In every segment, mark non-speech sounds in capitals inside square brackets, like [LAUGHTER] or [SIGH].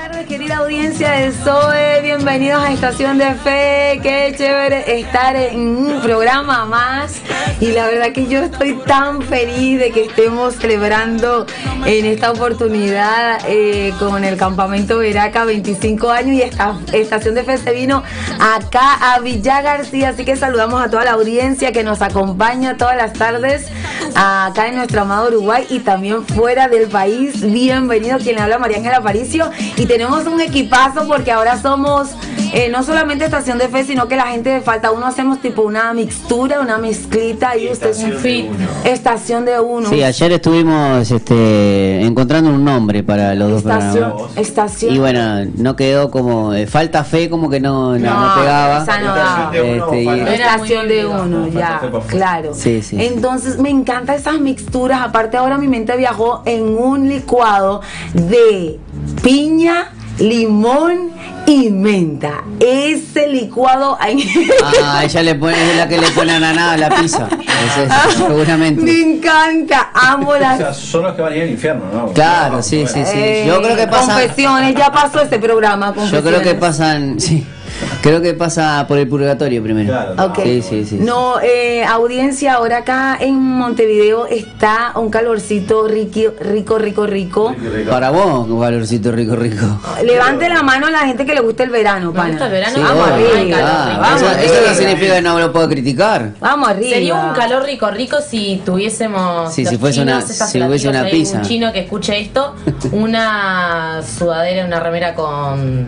tardes, querida audiencia de SOE. Bienvenidos a Estación de Fe. Qué chévere estar en un programa más. Y la verdad que yo estoy tan feliz de que estemos celebrando en esta oportunidad eh, con el campamento Veraca 25 años y esta Estación de Fe se vino acá a Villa García. Así que saludamos a toda la audiencia que nos acompaña todas las tardes acá en nuestro amado Uruguay y también fuera del país. Bienvenido quien le habla María Ángela Aparicio y tenemos un equipazo porque ahora somos eh, no solamente estación de fe, sino que la gente de falta uno hacemos tipo una mixtura, una mezclita y usted es un fit. Estación de uno. Sí, ayer estuvimos este, encontrando un nombre para los dos Estación, programas. estación. Y bueno, no quedó como eh, falta fe, como que no, no, no No, pegaba. esa no daba. Este, y- Estación de uno, ya, claro. Sí, sí, sí. Entonces me encantan esas mixturas. Aparte ahora mi mente viajó en un licuado de piña, limón y menta. Ese licuado ahí. Ah, ella le pone, es la que le pone ananá a la pizza. Es eso, seguramente. me encanta, amo O sea, las son los que van a ir al infierno, ¿no? Claro, sí, sí, sí. eh, Yo creo que pasa. confesiones, ya pasó este programa. Yo creo que pasan, sí. Creo que pasa por el purgatorio primero. Claro. Ok. Sí, sí, sí. No, eh, audiencia, ahora acá en Montevideo está un calorcito rico, rico, rico, rico. Para vos, un valorcito rico, rico. Levante la mano a la gente que le gusta el verano, Me pana. gusta el verano. Sí, vamos arriba, Ah, vamos eso, eso no arriba. significa que no lo puedo criticar. Vamos arriba. Sería un calor rico rico si tuviésemos Sí, los si fuese chinos, una- si hubiese una pizza. un chino que escuche esto, [LAUGHS] una sudadera, una remera con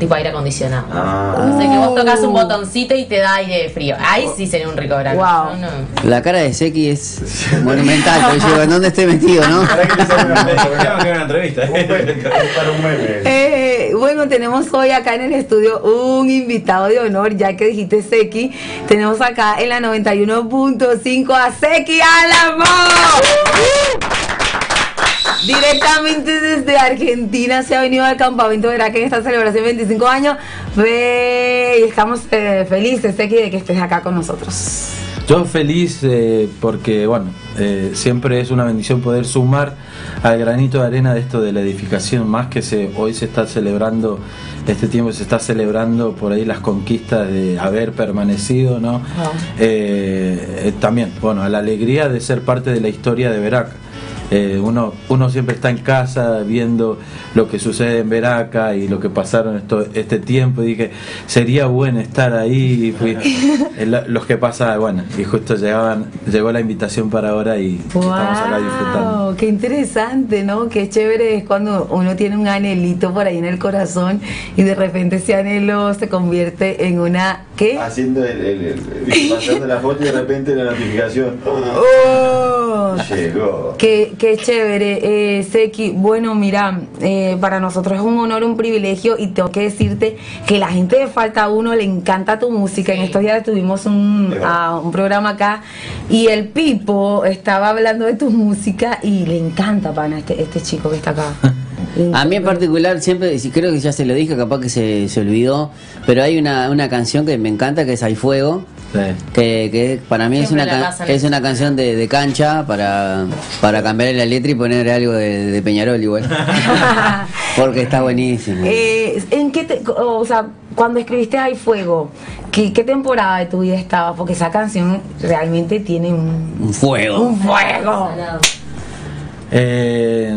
tipo aire acondicionado. Ah. O sea que vos tocas un botoncito y te da aire frío. Ahí sí sería un rico verano. Wow. No, no. La cara de Seki es monumental, pero digo, ¿en dónde estoy metido, no? [LAUGHS] [LAUGHS] Eh, bueno, tenemos hoy acá en el estudio un invitado de honor, ya que dijiste Seki. Tenemos acá en la 91.5 a Seki Álamo. Directamente desde Argentina se ha venido al campamento que en esta celebración de 25 años. Ve, y estamos eh, felices, de que estés acá con nosotros. Yo feliz eh, porque, bueno, eh, siempre es una bendición poder sumar al granito de arena de esto de la edificación, más que se, hoy se está celebrando, este tiempo se está celebrando por ahí las conquistas de haber permanecido, ¿no? Eh, eh, también, bueno, a la alegría de ser parte de la historia de Veraca. Eh, uno, uno siempre está en casa viendo lo que sucede en Veraca y lo que pasaron esto, este tiempo. Y dije, sería bueno estar ahí. Y fui- eh, lo- los que pasa, bueno, y justo llegaban, llegó la invitación para ahora y estamos acá disfrutando. Wow, qué interesante, ¿no? Qué chévere es cuando uno tiene un anhelito por ahí en el corazón y de repente ese anhelo se convierte en una ¿qué? Haciendo el, el, el- pasando la foto y de repente la notificación. Oh, Llegó. Qué, qué chévere, eh, Seki. Bueno, mira, eh, para nosotros es un honor, un privilegio y tengo que decirte que la gente de Falta Uno le encanta tu música. En estos días tuvimos un, ah, un programa acá y el Pipo estaba hablando de tu música y le encanta, pana, este, este chico que está acá. [LAUGHS] A mí en particular, siempre, creo que ya se lo dije, capaz que se, se olvidó, pero hay una, una canción que me encanta que es Hay Fuego. Sí. Que, que para mí es una, es una canción de, de cancha para, para cambiarle la letra y poner algo de, de Peñarol igual. [LAUGHS] Porque está buenísimo. Eh, ¿En qué te, o sea, cuando escribiste Hay Fuego, ¿qué, qué temporada de tu vida estaba? Porque esa canción realmente tiene un, Un fuego. un fuego. Eh,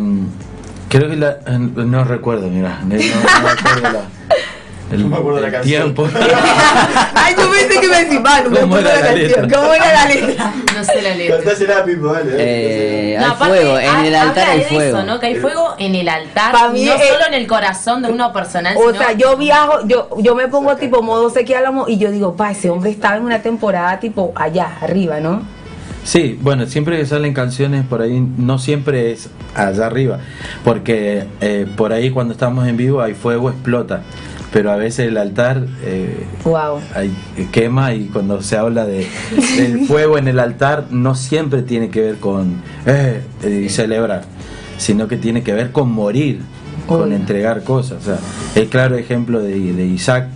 creo que la. No recuerdo, mira. No, no recuerdo la. [LAUGHS] el- No me acuerdo la el canción. Tiempo. [LAUGHS] Ay, yo pensé que me decís, "Manu, me ¿Cómo acuerdo era la la canción. letra? ¿Cómo era la letra? No sé la letra. Cantásela, Pipo, dale. Eh, No, hay aparte, fuego, en el altar hay de fuego. Eso, ¿no? Que hay fuego en el altar, no es- solo en el corazón de uno personal, O sino sea, yo viajo, yo, yo me pongo tipo modo Álamo y yo digo, pa, ese hombre estaba en una temporada tipo allá, arriba, ¿no? Sí, bueno, siempre que salen canciones por ahí, no siempre es allá arriba, porque eh, por ahí cuando estamos en vivo hay fuego, explota, pero a veces el altar eh, Wow. hay- quema y cuando se habla de, del [LAUGHS] fuego en el altar no siempre tiene que ver con eh, eh, celebrar, sino que tiene que ver con morir, con entregar cosas. O sea, el claro ejemplo de, de Isaac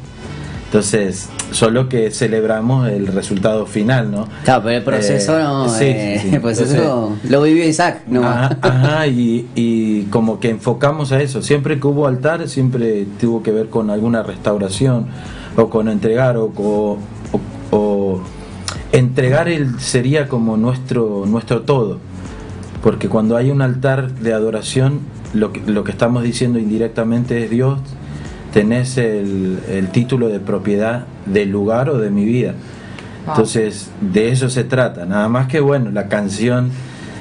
Entonces, solo que celebramos el resultado final, ¿no? Claro, pero el proceso Eh, no. sí, eh, sí, sí. [LAUGHS] el proceso Entonces, lo vivió Isaac, no. Ajá, ajá, y, y como que enfocamos a eso. Siempre que hubo altar, siempre tuvo que ver con alguna restauración, o con entregar, o, o- o entregar el, sería como nuestro, nuestro todo. Porque cuando hay un altar de adoración, lo que, lo que estamos diciendo indirectamente es Dios, tenés el, el título de propiedad del lugar o de mi vida. Entonces, de eso se trata. Nada más que bueno, la canción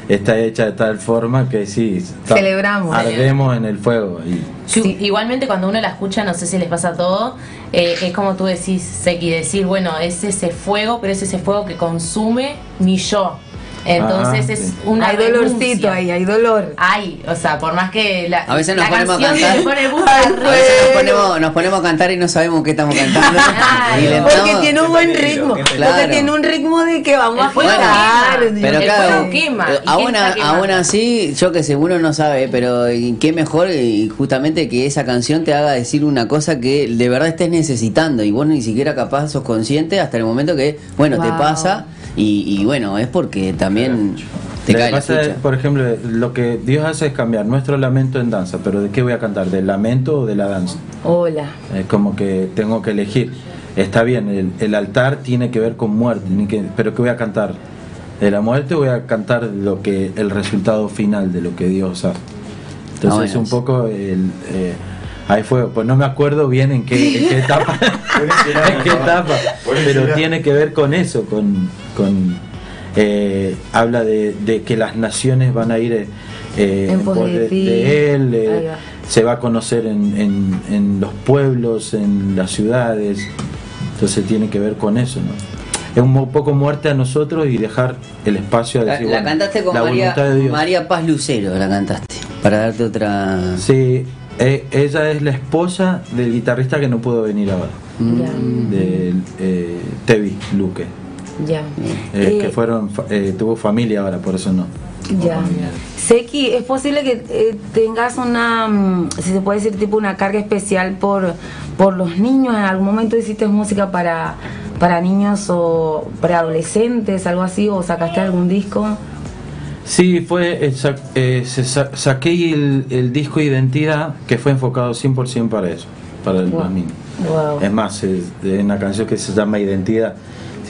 está hecha de tal forma que sí, está- Celebramos. ardemos en el fuego. Y, Sí, Igualmente cuando uno la escucha, no sé si les pasa a todo, eh, es como tú decís, Seki, decir, bueno, es ese fuego, pero es ese fuego que consume mi yo. Entonces Ah, es sí. una hay dolorcito ahí, hay dolor. Hay, o sea, por más que la, A veces nos la ponemos a cantar. pone Ay, A veces nos ponemos, nos ponemos a cantar y no sabemos qué estamos cantando. [LAUGHS] Claro. y le Porque tiene un buen ritmo. Claro. Porque tiene un ritmo de que vamos El a jugar. quema. Pero claro, eh, ¿Y quién aún, aún así, yo que sé, uno no sabe, pero y qué mejor y justamente que esa canción te haga decir una cosa que de verdad estés necesitando y vos ni siquiera capaz sos consciente hasta el momento que, bueno, te pasa y, y bueno, es porque también te Lo que cae la es, por ejemplo, lo que Dios hace es cambiar nuestro lamento en danza, pero ¿de qué voy a cantar? ¿Del lamento o de la danza? Hola. Es como que tengo que elegir. Está bien, el, el altar tiene que ver con muerte, ni que- pero ¿qué voy a cantar? ¿De la muerte o voy a cantar lo que el resultado final de lo que Dios hace? Entonces Ah, bueno, un poco el... eh, ahí fue, pues no me acuerdo bien en qué, en qué etapa, [LAUGHS] [LAUGHS] en qué etapa, pero tiene que ver con eso, con... con eh, habla de, de que las naciones van a ir eh, eh, En pos de él, eh, va. se va a conocer en, en, en los pueblos, en las ciudades, entonces tiene que ver con eso, ¿no? Es un mo- poco muerte a nosotros y dejar el espacio a La, decir, la bueno, cantaste con la María, voluntad de Dios. María Paz Lucero, la cantaste, para darte otra... Sí, eh, ella es la esposa del guitarrista que no pudo venir ahora, Mm, del eh, Tevi Luque, Ya. eh, Eh, que fueron, fa- eh, tuvo familia ahora, por eso no. Ya. Seki, es posible que eh, tengas una, mm, si se puede decir, tipo una carga especial por, por los niños. ¿En algún momento hiciste música para, para niños o preadolescentes, algo así? ¿O sacaste algún disco? Sí, fue, eh, sa- eh, se sa- saqué el, el disco Identidad que fue enfocado 100% para eso, para el- Wow. los niños. Wow. Es más, es una canción que se llama Identidad.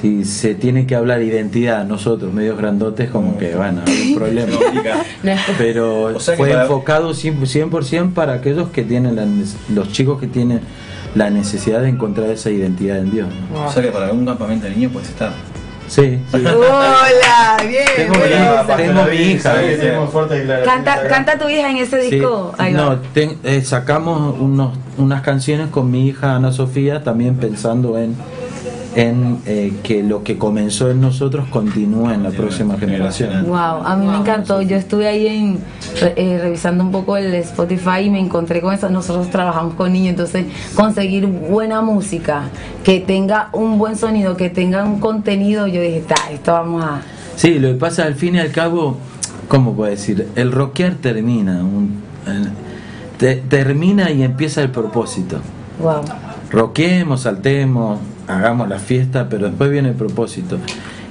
Si se tiene que hablar identidad nosotros, medios grandotes, como que, bueno, hay un problema. [LAUGHS] [LAUGHS] Pero O sea que fue para- enfocado 100%, 100% para aquellos que tienen, la los chicos que tienen la necesidad de encontrar esa identidad en Dios. ¿no? O sea que para algún campamento de niños puedes estar. Sí, sí. Hola, bien. Tengo bien. mi hija, tengo mi hija. ¿Sabes que tenemos fuertes declaraciones Canta, canta tu hija en ese Sí, disco. Ahí va. no, ten- eh, sacamos unos, unas canciones con mi hija Ana Sofía, también pensando en, en eh, que lo que comenzó en nosotros continúe en la próxima generación. Wow, a mí me encantó. Yo estuve ahí en, eh, revisando un poco el Spotify y me encontré con eso. Nosotros trabajamos con niños, entonces conseguir buena música, que tenga un buen sonido, que tenga un contenido, yo dije, "Ta, esto vamos a. Sí, lo que pasa al fin y al cabo, ¿cómo puedo decir? El rockear termina, un- el- te- termina y empieza el propósito. Wow. Roquemos, saltemos, hagamos la fiesta, pero después viene el propósito.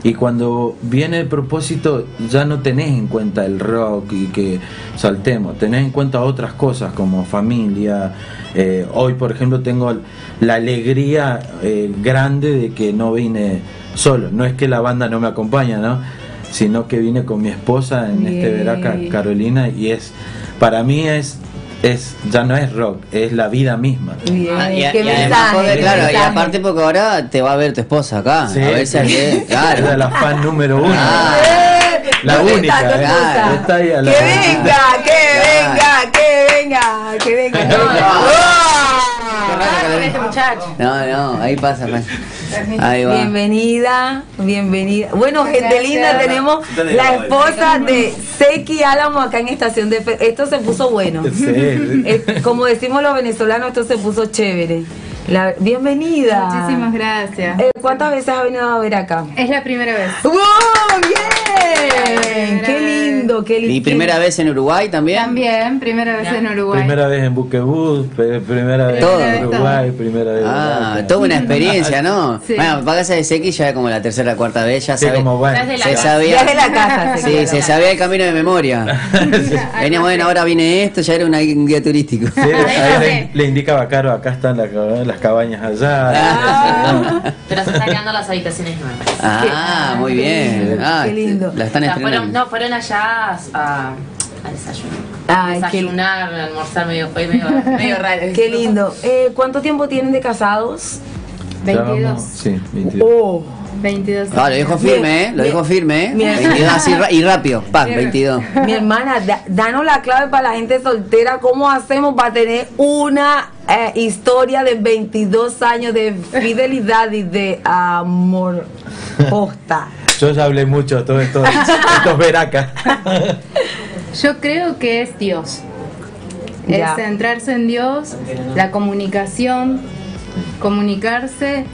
Y cuando viene el propósito, ya no tenés en cuenta el rock y que saltemos, tenés en cuenta otras cosas como familia. Eh, hoy, por ejemplo, tengo la alegría eh, grande de que no vine solo. No es que la banda no me acompaña, ¿no? Sino que vine con mi esposa en este veraca, Carolina, y es, para mí es, es, ya no es rock, es la vida misma. Bien, Ah, y, a- qué y mensaje, claro, y aparte porque ahora te va a ver tu esposa acá. Sí. A ver si alguien- Era claro. la fan número uno. Ah. Eh, La ¿dónde única, está eh. Está ahí a la- Que venga, que venga, que venga, que [LAUGHS] venga. No, no. Con este muchacho. No, no, ahí pasa. pasa. Ahí va. Bienvenida, bienvenida. Bueno, gente linda, tenemos la esposa de Seki Álamo acá en Estación de Fe. Esto se puso bueno. Como decimos los venezolanos, esto se puso chévere. La, bienvenida. Muchísimas gracias. Eh, ¿Cuántas veces has venido a ver acá? Es la primera vez. ¡Wow! ¡Bien! Bien, qué lindo, qué lindo. ¿Y primera vez en Uruguay también? También, primera vez en Uruguay. Primera vez en Buquebus, primera vez Todo. en Uruguay, primera vez en Ah, Uruguay. toda una experiencia, ¿no? Sí. Bueno, para casa de Seki ya como la tercera o cuarta vez, ya Sí, como bueno. La Se casa. sabía. Ya es de la casa. Sí, se sabía el camino de memoria. [LAUGHS] Venía, bueno, ahora viene esto, ya era una- un guía turístico. Sí, ahí le, le indicaba Caro, acá están las, las cabañas allá. Ah. Pero se están quedando las habitaciones nuevas. Ah, muy bien. Ah, Qué lindo. La están O sea, fueron, estrenando. no, fueron allá a, a, a desayunar. Ay, qué- desayunar, almorzar medio, fue medio, [LAUGHS] medio raro. Qué lindo. Eh, ¿Cuánto tiempo tienen de casados? Ya 22. vamos- Sí, 22. Oh. 22. Ah, lo dijo firme, ¿eh? Lo Bien. dijo firme, ¿eh? Bien. 22 así ra- y rápido. Pa, 22. Mi hermana, da- danos la clave para la gente soltera. ¿Cómo hacemos para tener una eh, historia de 22 años de fidelidad y de amor posta? Yo ya hablé mucho, todo esto, estos veracas. Yo creo que es Dios. Ya. Es centrarse en Dios, la comunicación, comunicarse.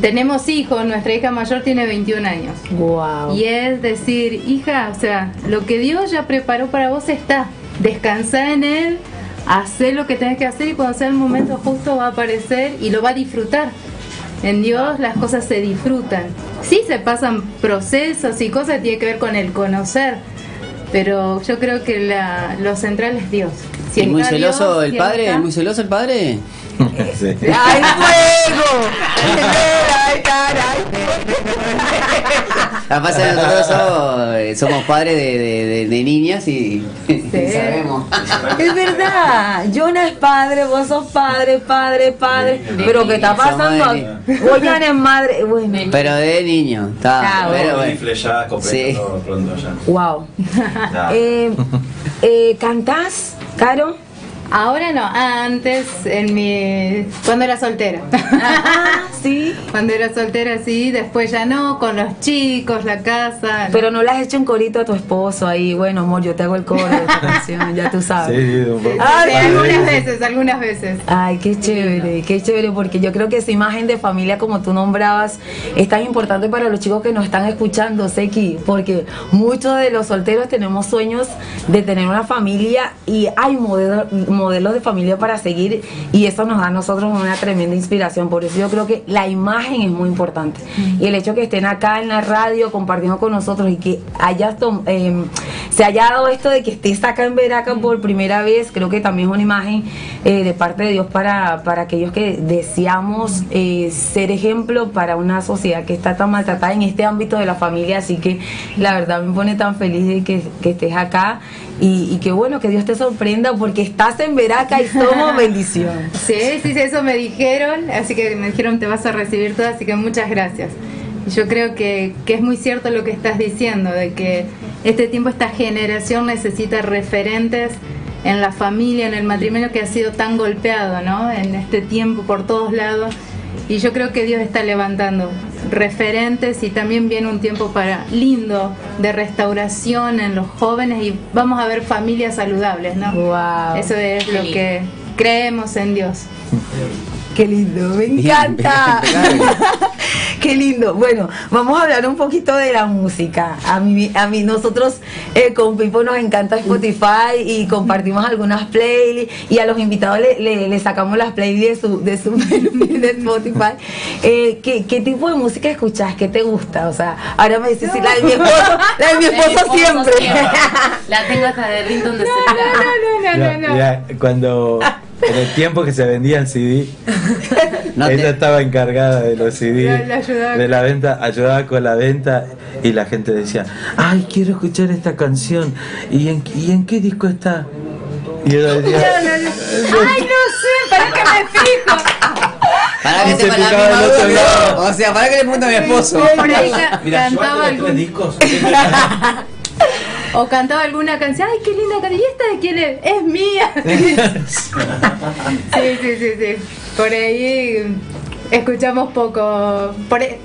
Tenemos hijos, nuestra hija mayor tiene 21 años. Wow. Y es decir, hija, o sea, lo que Dios ya preparó para vos está. Descansa en Él, hacer lo que tenés que hacer y cuando sea el momento justo va a aparecer y lo va a disfrutar. En Dios las cosas se disfrutan. Sí se pasan procesos y cosas que tienen que ver con el conocer, pero yo creo que la, lo central es Dios. Si ¿Es muy celoso Dios, el si padre? está- ¿Es muy celoso el padre? [LAUGHS] Sí. ¡Ay, fuego! ¡Ay, caray! La pasa que nosotros somos, eh, somos padres de, de- de- de niñas y, y [LAUGHS] sabemos. Es verdad, Jonah es padre, vos sos padre, padre, padre. Pero ¿qué está pasando? Oyan es madre. Bueno, [LAUGHS] Pero de niño, está. Pero bueno. rifle ya, compré Sí. todo pronto ya. wow. Eh, eh, ¿Cantás, Caro? Ahora no, antes, en mi cuando era soltera. Ah, sí. [LAUGHS] Cuando era soltera sí, después ya no, con los chicos, la casa. Pero no le has hecho un corito a tu esposo ahí. Bueno, amor, yo te hago el coro de esta [LAUGHS] canción, ya tú Sí, sabes. un poco. Ay, Sí, algunas veces, algunas veces. Ay, qué chévere, qué chévere, porque yo creo que esa imagen de familia, como tú nombrabas, es tan importante para los chicos que nos están escuchando, Seki, porque muchos de los solteros tenemos sueños de tener una familia y hay modelos, modelos de familia para seguir y eso nos da a nosotros una tremenda inspiración. Por eso yo creo que la imagen es muy importante. Y el hecho que estén acá en la radio compartiendo con nosotros y que hayas em, se haya dado esto de que estés acá en Veraca por primera vez, creo que también es una imagen eh, de parte de Dios para, para aquellos que deseamos eh, ser ejemplo para una sociedad que está tan maltratada en este ámbito de la familia. Así que la verdad me pone tan feliz de que, que estés acá y, y que bueno, que Dios te sorprenda porque estás en Veraca y somos [LAUGHS] bendición. Sí, sí, sí, eso me dijeron, así que me dijeron te vas a recibir todo, así que muchas gracias. Y yo creo que, que es muy cierto lo que estás diciendo, de que este tiempo, esta generación necesita referentes en la familia, en el matrimonio que ha sido tan golpeado, ¿no? En este tiempo por todos lados. Y yo creo que Dios está levantando referentes y también viene un tiempo para lindo de restauración en los jóvenes y vamos a ver familias saludables, ¿no? Wow. Eso es Qué lo lindo. que creemos en Dios. Qué lindo, me Bien, encanta. [LAUGHS] [LAUGHS] Qué lindo. Bueno, vamos a hablar un poquito de la música. A mí, a mí nosotros eh, con Pipo nos encanta Spotify y compartimos algunas playlists y a los invitados le, le- le sacamos las playlists de su, de su [LAUGHS] de Spotify. Eh, ¿qué, qué tipo de música escuchas? ¿Qué te gusta? O sea, ahora me dices, sí, la de mi esposo, la de mi La de mi esposo siempre. La tengo hasta de ringtone de celular. No, no, no, no. Ya- ya cuando [LAUGHS] en el tiempo que se vendía el CD, No ella te- estaba encargada de los CD, de la venta, ayudaba con la venta y la gente decía, ay, quiero escuchar esta canción. ¿Y en, y en qué disco está? Y ella decía, Ay, no sé, para que me fijo. Para que se la misma otro lado. O sea, para que le pregunte a mi esposo. Mira, los tres algún, discos. [LAUGHS] o cantaba alguna canción. Ay, qué linda canción. ¿Y esta de quién es? Es mía. [LAUGHS] Sí, sí, sí, sí. Por ahí escuchamos poco. Por ahí-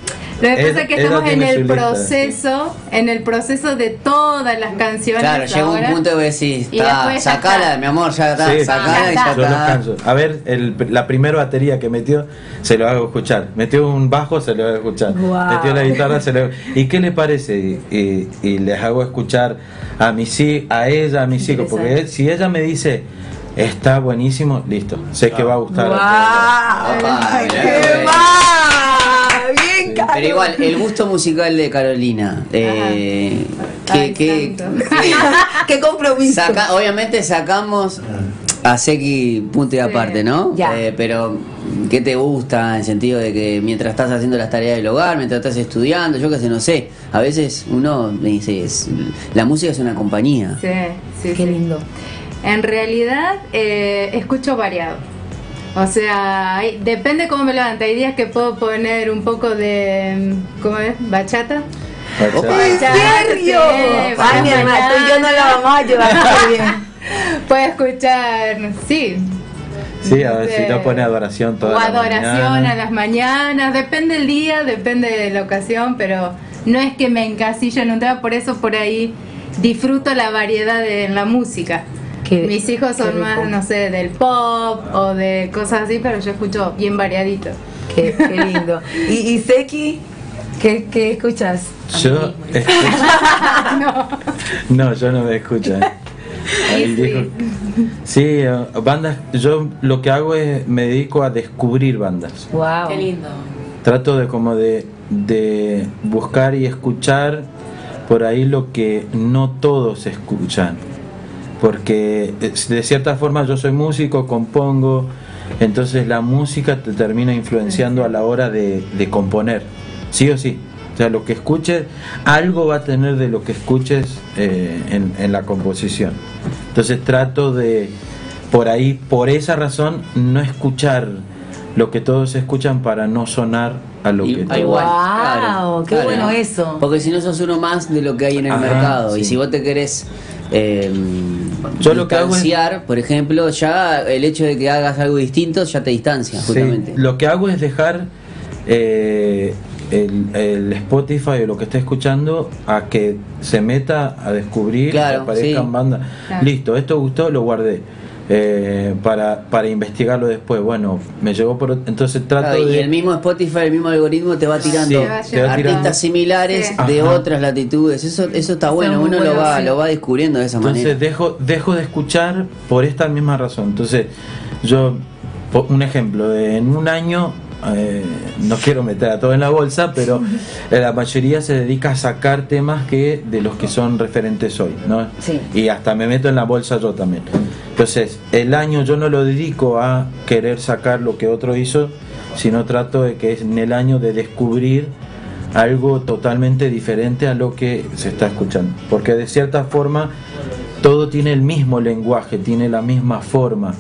Lo que pasa es que estamos en el lista, proceso, en el proceso de todas las canciones. Claro, llega un punto que decís, Y está, sacala, está. mi amor, ya está, Sí, sacala y ya está. Yo. A ver, el- la primera batería que metió, se lo hago escuchar. Metió un bajo, se lo hago escuchar. Metió la guitarra, se lo hago. ¿Y qué le parece? Y, y- y les hago escuchar a mis a ella, a mis hijos. Porque si ella me dice, está buenísimo, listo. Sé que va a gustar. a ¡Guau! Opa, ¡Qué mirá. va! Pero igual, el gusto musical de Carolina, eh, que, Ay, que- santo. [LAUGHS] ¡Qué compromiso! saca- obviamente sacamos a Seki punto y Sí. aparte, ¿no? Ya. Eh, pero, ¿qué te gusta en el sentido de que mientras estás haciendo las tareas del hogar, mientras estás estudiando, yo qué sé, no sé, a veces uno me dice, es- la música es una compañía. Sí, sí, Qué sí. lindo. En realidad, eh, escucho variado. O sea, hay- depende cómo me levante. Hay días que puedo poner un poco de. ¿Cómo es? ¿Bachata? Bachata. ¿En serio? Sí, Ay, mi hermana, tú y yo no la vamos a llevar [LAUGHS] muy bien. Puedo escuchar, sí. Sí, a ver si no pone adoración toda O la adoración mañana. a las mañanas, depende del día, depende de la ocasión, pero no es que me encasillo en un tema, por eso por ahí disfruto la variedad de en la música. Mis hijos son más, rico. no sé, del pop o de cosas así, pero yo escucho bien variadito. Qué, qué lindo. ¿Y, y Seki? ¿Qué, qué escuchas? Yo escucho- [LAUGHS] no, yo no me escucho. [LAUGHS] Ahí Sí, eh, bandas. Yo lo que hago es me dedico a descubrir bandas. Wow. Qué lindo. Trato de como de, de buscar y escuchar por ahí lo que no todos escuchan. Porque eh, de cierta forma yo soy músico, compongo, entonces la música te termina influenciando a la hora de, de componer, sí o sí. O sea, lo que escuches, algo va a tener de lo que escuches eh, en, en la composición. Entonces trato de, por ahí, por esa razón, no escuchar lo que todos escuchan para no sonar a lo Y- que todos- igual, claro, qué bueno eso. Porque si no sos uno más de lo que hay en el Ajá, mercado. Y si vos te querés eh, Yo lo que hago es- distanciar, por ejemplo, ya el hecho de que hagas algo distinto ya te distancia, Sí, justamente. lo que hago es dejar eh, el, el Spotify o lo que esté escuchando a que se meta a descubrir, Claro, que aparezcan sí. bandas. Claro. Listo, esto gustó, lo guardé. Eh, para, para investigarlo después. Bueno, me llegó por. Entonces trato Claro, y de. el mismo Spotify, el mismo algoritmo te va tirando Sí, te va tirando. artistas similares Sí. de Ajá. otras latitudes. Eso, eso está bueno, uno lo va, sí. lo va descubriendo de esa Entonces manera. dejo, dejo de escuchar por esta misma razón. Entonces, yo, un ejemplo, de en un año, eh, no quiero meter a todo en la bolsa, pero eh, la mayoría se dedica a sacar temas que de los que son referentes hoy, ¿no? Sí. Y hasta me meto en la bolsa yo también. Entonces, el año yo no lo dedico a querer sacar lo que otro hizo, sino trato de que es en el año de descubrir algo totalmente diferente a lo que se está escuchando. Porque de cierta forma todo tiene el mismo lenguaje, tiene la misma forma,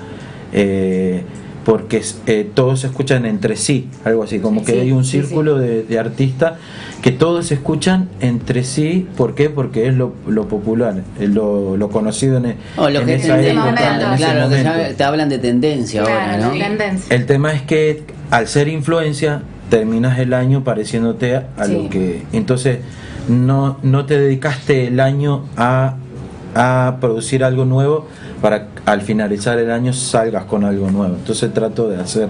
eh, porque eh, todos se escuchan entre sí, algo así, como que Sí, hay un sí, círculo de, de artistas que todos se escuchan entre sí, ¿por qué? Porque es lo, lo popular, es lo, lo conocido en, O lo en que esa te, época, momento. en ese claro, lo que te hablan de tendencia ahora, ¿no? tendencia. El tema es que al ser influencia terminas el año pareciéndote a, a Sí. lo que entonces no no te dedicaste el año a a producir algo nuevo para al finalizar el año salgas con algo nuevo. Entonces trato de hacer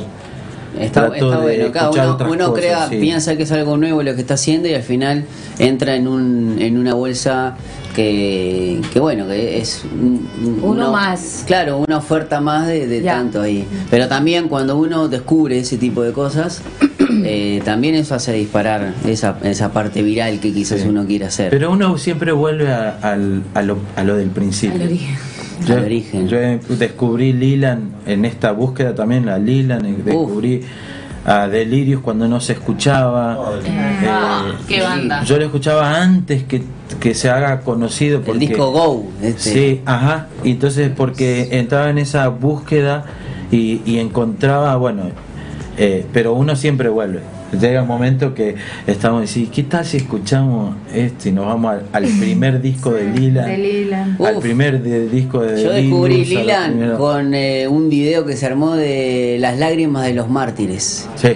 Está, trato está de bueno, escuchar uno, cosas, crea, sí. piensa que es algo nuevo lo que está haciendo y al final entra en un en una bolsa que, que bueno, que es un- un- Uno una- más. Claro, una oferta más de, tanto ahí. Pero también cuando uno descubre ese tipo de cosas, [COUGHS] eh, también eso hace disparar esa, esa parte viral que quizás Sí. uno quiera hacer. Pero uno siempre vuelve a, al- a lo, a lo del principio. Yo, Al origen. yo descubrí Lilan en esta búsqueda también, la Lilan, eh, descubrí a Delirios cuando no se escuchaba. Eh, Ah, qué banda. Yo lo escuchaba antes que, que se haga conocido. el Porque, disco Go. Este. Sí, ajá. Y entonces porque entraba en esa búsqueda y, y encontraba, bueno, eh, pero uno siempre vuelve. Llega un momento que estamos diciendo, ¿qué tal si escuchamos esto y nos vamos al, al primer disco de Lila? De Lila. Al primer de- disco de Yo descubrí Delirious, a la Lilan primera- con eh, un video que se armó de las lágrimas de los mártires. Sí.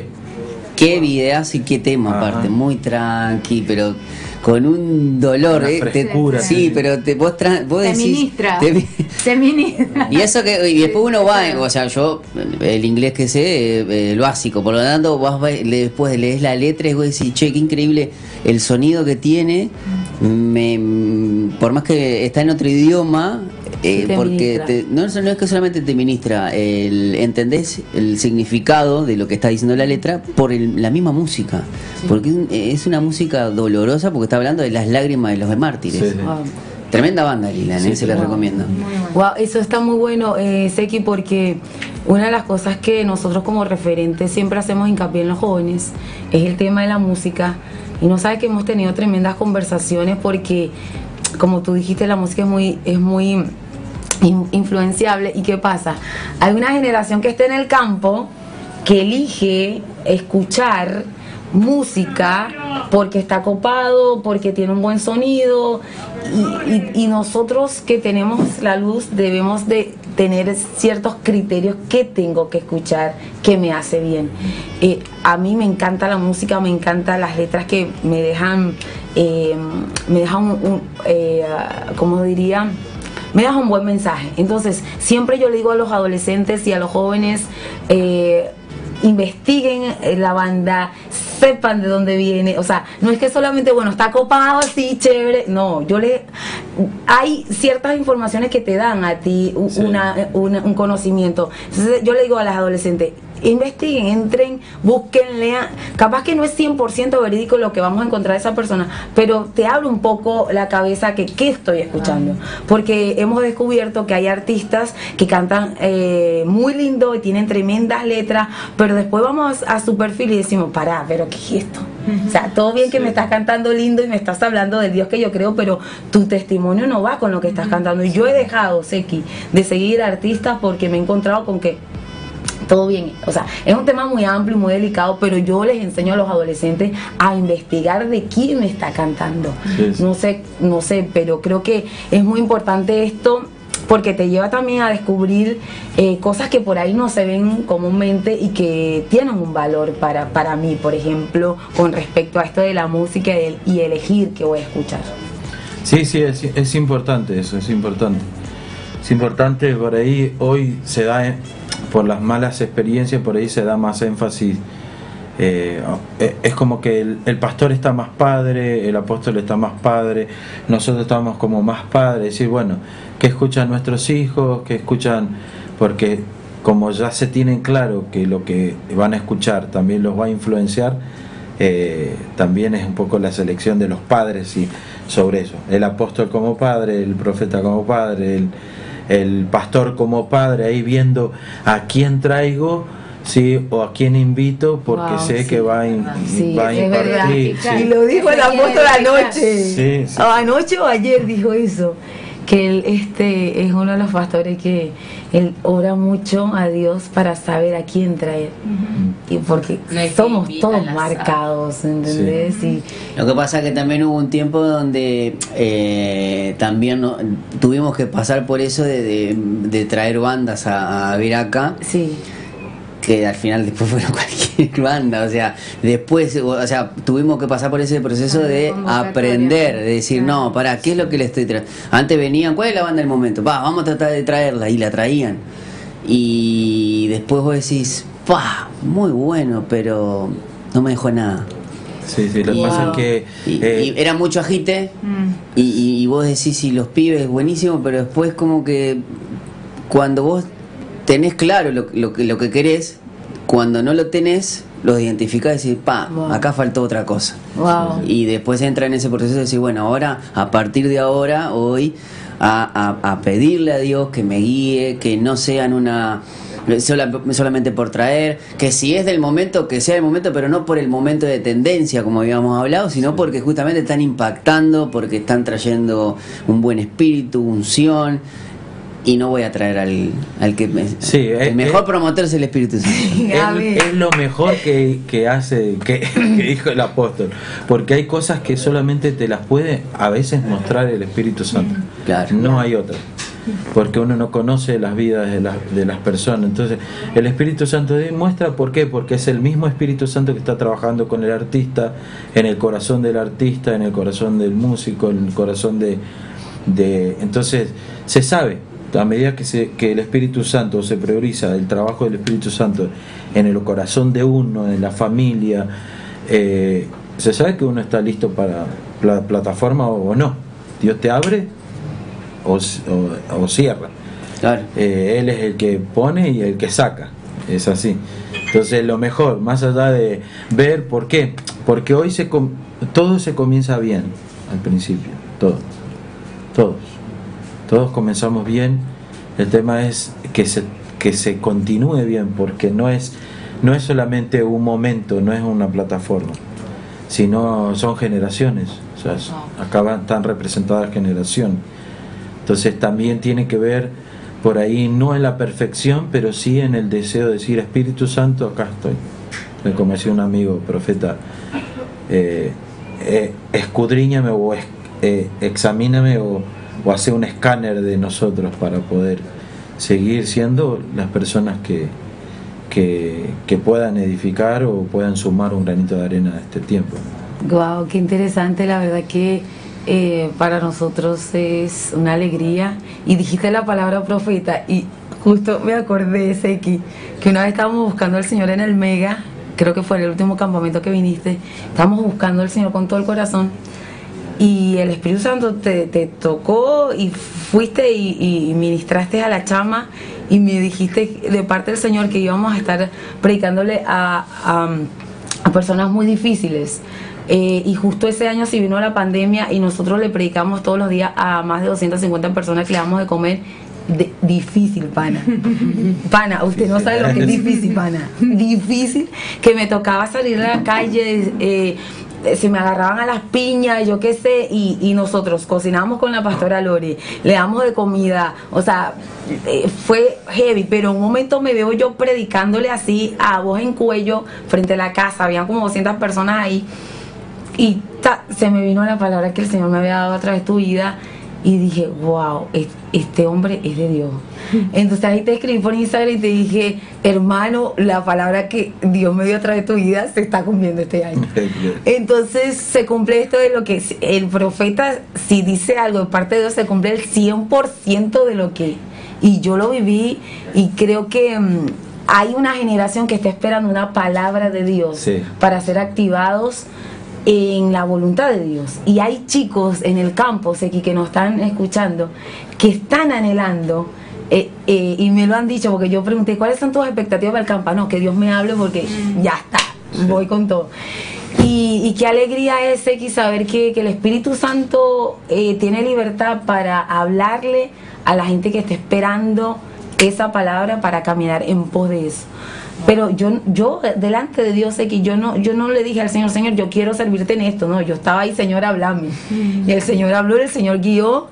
Qué videazo y qué tema Ajá. aparte, muy tranqui, pero con un dolor, Una ¿eh? Frescura, sí, sí. pero te, vos, tra- vos decís... ministra. [LAUGHS] te- ministra. y eso que y después uno va, o sea, yo el inglés que sé, eh, el básico, por lo tanto, vos va- le- después lees la letra y vos decís, che, qué increíble el sonido que tiene, me, por más que está en otro idioma, eh, te porque te- no, es- no es que solamente te ministra, el, entendés el significado de lo que está diciendo la letra por el- la misma música, porque es un- es una música dolorosa porque está hablando de las lágrimas de los mártires. Sí, sí. Wow. Tremenda banda, Lila, ¿eh? se la recomiendo. Wow, eso está muy bueno, eh, Seki, porque una de las cosas que nosotros como referentes siempre hacemos hincapié en los jóvenes es el tema de la música. Y no sabes que hemos tenido tremendas conversaciones porque, como tú dijiste, la música es muy, es muy in- influenciable. ¿Y qué pasa? Hay una generación que está en el campo que elige escuchar música porque está copado, porque tiene un buen sonido y nosotros que tenemos la luz debemos de tener ciertos criterios que tengo que escuchar que me hace bien. Eh, a mí me encanta la música, me encantan las letras que me dejan, eh, me dejan un, eh, ¿cómo diría? me das un buen mensaje. Entonces, siempre yo le digo a los adolescentes y a los jóvenes, eh, investiguen eh, la banda, sepan de dónde viene. O sea, no es que solamente, bueno, está copado así, chévere. No, yo le... Hay ciertas informaciones que te dan a ti Sí. una, un conocimiento. Entonces, yo le digo a las adolescentes, investiguen, entren, busquen, lean. Capaz que no es 100% verídico lo que vamos a encontrar de esa persona, pero te abre un poco la cabeza que qué estoy escuchando. Porque hemos descubierto que hay artistas que cantan eh, muy lindo y tienen tremendas letras, pero después vamos a su perfil y decimos, pará, pero ¿qué es esto? O sea, todo bien que me estás cantando lindo y me estás hablando del Dios que yo creo, pero tu testimonio no va con lo que estás cantando. Y yo he dejado, Seki, de seguir artistas porque me he encontrado con que todo bien. O sea, es un tema muy amplio y muy delicado, pero yo les enseño a los adolescentes a investigar de quién me está cantando. Sí. No sé, no sé, pero creo que es muy importante esto porque te lleva también a descubrir eh, cosas que por ahí no se ven comúnmente y que tienen un valor para, para mí, por ejemplo, con respecto a esto de la música y, el- y elegir qué voy a escuchar. Sí, sí, es, es importante eso, es importante. Es importante, por ahí hoy se da, eh, por las malas experiencias, por ahí se da más énfasis. Eh, eh, es como que el, pastor está más padre, el apóstol está más padre, nosotros estamos como más padres, decir, bueno, que escuchan nuestros hijos, que escuchan, porque como ya se tienen claro que lo que van a escuchar también los va a influenciar, eh, también es un poco la selección de los padres y sobre eso. El apóstol como padre, el profeta como padre, el pastor como padre, ahí viendo a quién traigo, sí, o a quién invito, porque Wow, sé sí. que va a, in- Sí, va a es verdad. impartir. sí. Y lo dijo el apóstol anoche. Sí, sí. O anoche o ayer dijo eso. Que él este, es uno de los pastores que él ora mucho a Dios para saber a quién traer. Y porque No somos todos marcados, ¿entendés? Y Lo que pasa es que también hubo un tiempo donde eh, también no- tuvimos que pasar por eso de, de- de traer bandas a, a ver acá, sí, que al final después fueron [LAUGHS] cualquier banda, o sea, después, o sea, tuvimos que pasar por ese proceso Ah, de aprender, de decir, Claro. no, para, ¿qué es lo que le estoy trayendo? Antes venían, ¿cuál es la banda del momento? Va, vamos a tratar de traerla, y la traían. Y después vos decís, pa, muy bueno, pero no me dejó nada. Sí, sí, lo que pasa es que... Y, eh, y era mucho agite Mm. y, y- y vos decís, si los pibes, buenísimo, pero después como que cuando vos tenés claro lo, lo, que- lo que querés, cuando no lo tenés, los identificás y decís, pa, Wow. acá faltó otra cosa. wow. Y después entra en ese proceso de decir, bueno, ahora, a partir de ahora, hoy, a, a- a pedirle a Dios que me guíe, que no sean una sola- solamente por traer, que si es del momento, que sea el momento, pero no por el momento de tendencia, como habíamos hablado, sino porque justamente están impactando, porque están trayendo un buen espíritu, unción. Y no voy a traer al, al que me- Sí, el es- mejor es- promotor es el Espíritu [LAUGHS] Santo. Es, lo mejor que, que hace, que, [LAUGHS] que dijo el apóstol. Porque hay cosas que solamente te las puede a veces mostrar el Espíritu Santo. Claro. No hay otra. porque uno no conoce las vidas de, las de las personas. Entonces, el Espíritu Santo muestra por qué, porque es el mismo Espíritu Santo que está trabajando con el artista, en el corazón del artista, en el corazón del músico, en el corazón de... de entonces, se sabe, a medida que, se, que el Espíritu Santo se prioriza el trabajo del Espíritu Santo en el corazón de uno, en la familia, eh, se sabe que uno está listo para la plataforma o, no. Dios te abre o, o- o cierra. Claro. Eh, él es el que pone y el que saca. Es así. Entonces lo mejor, más allá de ver por qué, porque hoy se com- todo se comienza bien al principio, todo, todos, todos comenzamos bien. El tema es que se que se continúe bien, porque no es no es solamente un momento, no es una plataforma, sino son generaciones. O sea, acá van- están representadas generaciones. Entonces también tiene que ver por ahí, no en la perfección, pero sí en el deseo de decir, Espíritu Santo, acá estoy. Me como decía un amigo profeta, eh, eh, escudriñame o es- eh, examíname o, o hace un escáner de nosotros para poder seguir siendo las personas que, que, puedan edificar o puedan sumar un granito de arena a este tiempo. Wow, qué interesante, la verdad que eh, para nosotros es una alegría. Y dijiste la palabra profeta y justo me acordé, Seki, que una vez estábamos buscando al Señor en el Mega, creo que fue el último campamento que viniste, estábamos buscando al Señor con todo el corazón y el Espíritu Santo te, te tocó y fuiste y, y ministraste a la chama y me dijiste de parte del Señor que íbamos a estar predicándole a, a, a personas muy difíciles. Eh, y justo ese año sí vino la pandemia y nosotros le predicamos todos los días a más de 250 personas que le damos de comer. De- difícil, pana. [LAUGHS] Pana, usted no sabe lo que es difícil, pana. Difícil que me tocaba salir a la calle, eh, se me agarraban a las piñas, yo qué sé, y, y nosotros cocinamos con la pastora Lore, le damos de comida, o sea, eh, fue heavy, pero en un momento me veo yo predicándole así a voz en cuello frente a la casa, habían como 200 personas ahí, y ta, se me vino la palabra que el Señor me había dado a través de tu vida y dije, wow, es- este hombre es de Dios. [LAUGHS] Entonces ahí te escribí por Instagram y te dije, hermano, la palabra que Dios me dio a través de tu vida se está cumpliendo este año. Entonces se cumple esto de lo que el profeta, si dice algo de parte de Dios, se cumple el 100% de lo que... Y yo lo viví y creo que mm, hay una generación que está esperando una palabra de Dios Sí. para ser activados en la voluntad de Dios. Y hay chicos en el campo, Seki, que nos están escuchando, que están anhelando, eh, eh, y me lo han dicho, porque yo pregunté, ¿cuáles son tus expectativas para el campo? No, que Dios me hable porque ya está, voy con todo. Y, y qué alegría es, Seki, saber que, que el Espíritu Santo eh, tiene libertad para hablarle a la gente que está esperando esa palabra para caminar en pos de eso. Pero yo, yo delante de Dios sé que yo no, yo no le dije al Señor, Señor, yo quiero servirte en esto, no, yo estaba ahí, Señor, hablame. Y el Señor habló, el Señor guió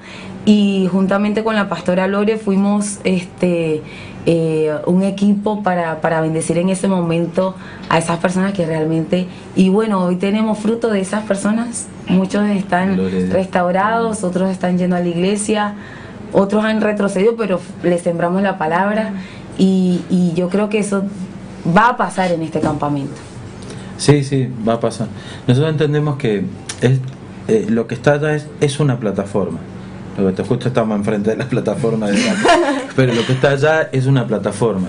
y juntamente con la pastora Lore fuimos este eh, un equipo para, para bendecir en ese momento a esas personas que realmente, y bueno, hoy tenemos fruto de esas personas, muchos están restaurados, otros están yendo a la iglesia, otros han retrocedido, pero les sembramos la palabra. Y, y yo creo que eso va a pasar en este campamento. Sí, sí, va a pasar. Nosotros entendemos que es, eh, lo que está allá es, es una plataforma. Lo que justo estamos enfrente de la plataforma de [LAUGHS] pero lo que está allá es una plataforma.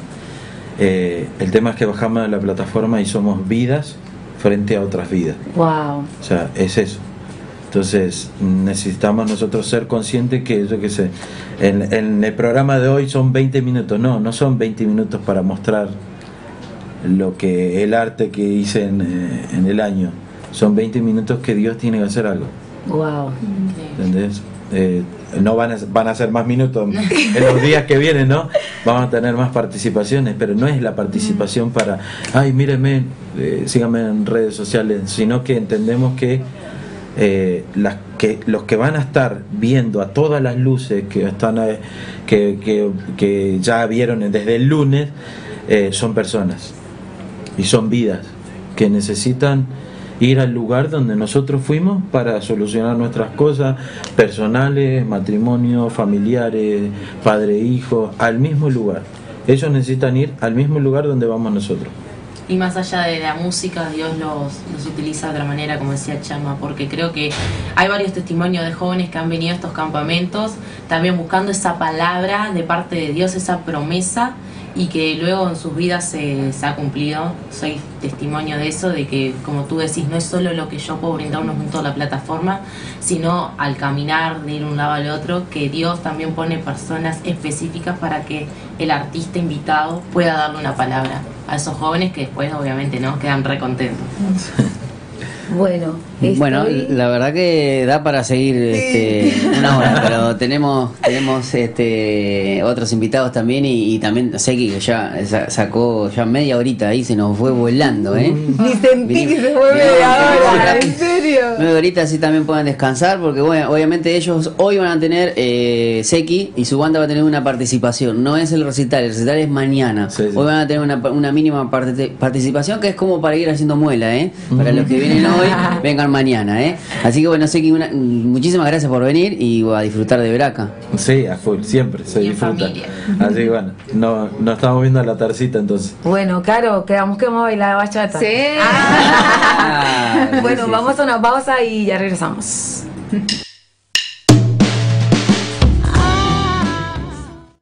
Eh, el tema es que bajamos de la plataforma y somos vidas frente a otras vidas. Wow. O sea, es eso. Entonces, necesitamos nosotros ser conscientes que, yo qué sé, en, en el programa de hoy son 20 minutos. No, no son 20 minutos para mostrar lo que el arte que hice en, eh, en el año. Son 20 minutos que Dios tiene que hacer algo. Wow. ¿Entendés? Eh, no van a, van a ser más minutos en los días que vienen, ¿no? Vamos a tener más participaciones, pero no es la participación para, ay, mírenme, eh, síganme en redes sociales, sino que entendemos que, eh, las que los que van a estar viendo a todas las luces que están que, que, que ya vieron desde el lunes, eh, son personas y son vidas que necesitan ir al lugar donde nosotros fuimos para solucionar nuestras cosas personales, matrimonio, familiares, padre, hijo, al mismo lugar. Ellos necesitan ir al mismo lugar donde vamos nosotros. Y más allá de la música, Dios los, los utiliza de otra manera, como decía Chama, porque creo que hay varios testimonios de jóvenes que han venido a estos campamentos, también buscando esa palabra de parte de Dios, esa promesa, y que luego en sus vidas se, se ha cumplido. Soy testimonio de eso, de que, como tú decís, no es solo lo que yo puedo brindar unos junto a la plataforma, sino al caminar de ir un lado al otro, que Dios también pone personas específicas para que el artista invitado pueda darle una palabra a esos jóvenes que después obviamente no quedan recontentos. Bueno, Bueno, la verdad que da para seguir este, una hora, pero [LAUGHS] tenemos tenemos este otros invitados también y, y también Seki que ya sa- sacó ya media horita ahí, se nos fue volando, ¿eh? Ni sentí que se fue media hora, en serio. Nueve horitas así también pueden descansar porque bueno, obviamente ellos hoy van a tener eh, Seki y su banda va a tener una participación. No es el recital, el recital es mañana. Sí, sí. Hoy van a tener una, una mínima parte- participación que es como para ir haciendo muela, ¿eh? Para los que vienen hoy, [LAUGHS] vengan mañana, ¿eh? Así que bueno, Seki, una- muchísimas gracias por venir y a disfrutar de Veraca. Sí, a full, siempre se Y disfruta. familia. Así que bueno, no, no estamos viendo la tercita entonces. Bueno, Caro, quedamos que vamos a bailar bachata. Sí. Ah, bueno, sí, vamos a una pausa y ya regresamos.